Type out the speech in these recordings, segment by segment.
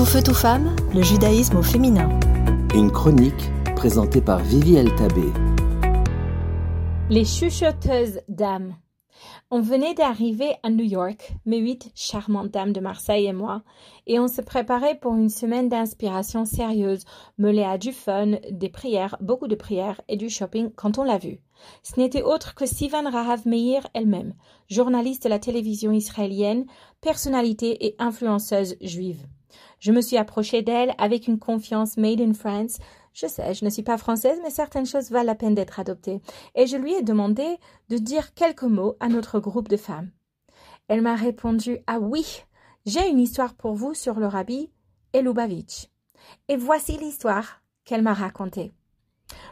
Tout feu, tout femme, le judaïsme au féminin. Une chronique présentée par Vivi Tabé. Les chuchoteuses dames. On venait d'arriver à New York, mes huit charmantes dames de Marseille et moi, et on se préparait pour une semaine d'inspiration sérieuse, mêlée à du fun, des prières, beaucoup de prières et du shopping quand on l'a vue. Ce n'était autre que Sivan Rahav Meir elle-même, journaliste de la télévision israélienne, personnalité et influenceuse juive. Je me suis approchée d'elle avec une confiance made in France. Je sais, je ne suis pas française, mais certaines choses valent la peine d'être adoptées. Et je lui ai demandé de dire quelques mots à notre groupe de femmes. Elle m'a répondu Ah oui, j'ai une histoire pour vous sur le rabbi Elubavitch. Et voici l'histoire qu'elle m'a racontée.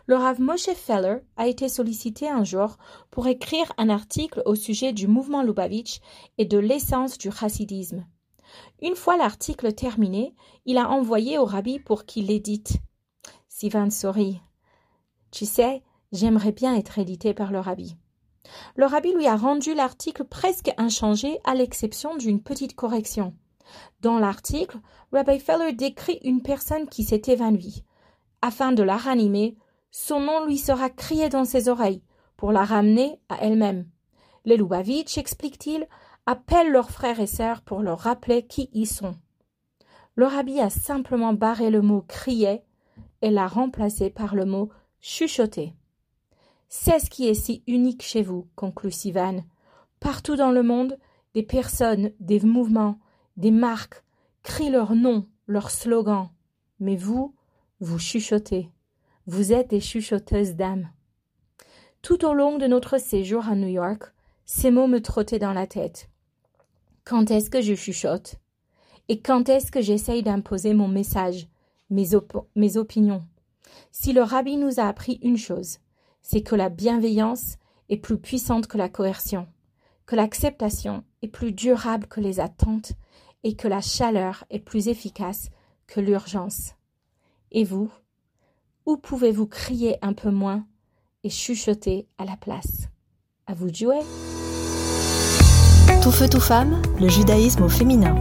Le Rav Moshe Feller a été sollicité un jour pour écrire un article au sujet du mouvement Lubavitch et de l'essence du chassidisme. Une fois l'article terminé, il a envoyé au rabbi pour qu'il l'édite. Sivan sourit. Tu sais, j'aimerais bien être édité par le rabbi. Le rabbi lui a rendu l'article presque inchangé à l'exception d'une petite correction. Dans l'article, Rabbi Feller décrit une personne qui s'est évanouie. Afin de la ranimer, son nom lui sera crié dans ses oreilles pour la ramener à elle-même. Les Lubavitch, explique-t-il, appellent leurs frères et sœurs pour leur rappeler qui ils sont. Le rabbi a simplement barré le mot crier et l'a remplacé par le mot chuchoter. C'est ce qui est si unique chez vous, conclut Sivan. Partout dans le monde, des personnes, des mouvements, des marques crient leurs noms, leurs slogans. Mais vous, vous chuchotez. Vous êtes des chuchoteuses d'âme. Tout au long de notre séjour à New York, ces mots me trottaient dans la tête. Quand est-ce que je chuchote? Et quand est-ce que j'essaye d'imposer mon message, mes, opinions? Si le rabbi nous a appris une chose, c'est que la bienveillance est plus puissante que la coercion, que l'acceptation est plus durable que les attentes et que la chaleur est plus efficace que l'urgence. Et vous Où pouvez-vous crier un peu moins et chuchoter à la place? À vous de tout feu, tout femme, le judaïsme au féminin.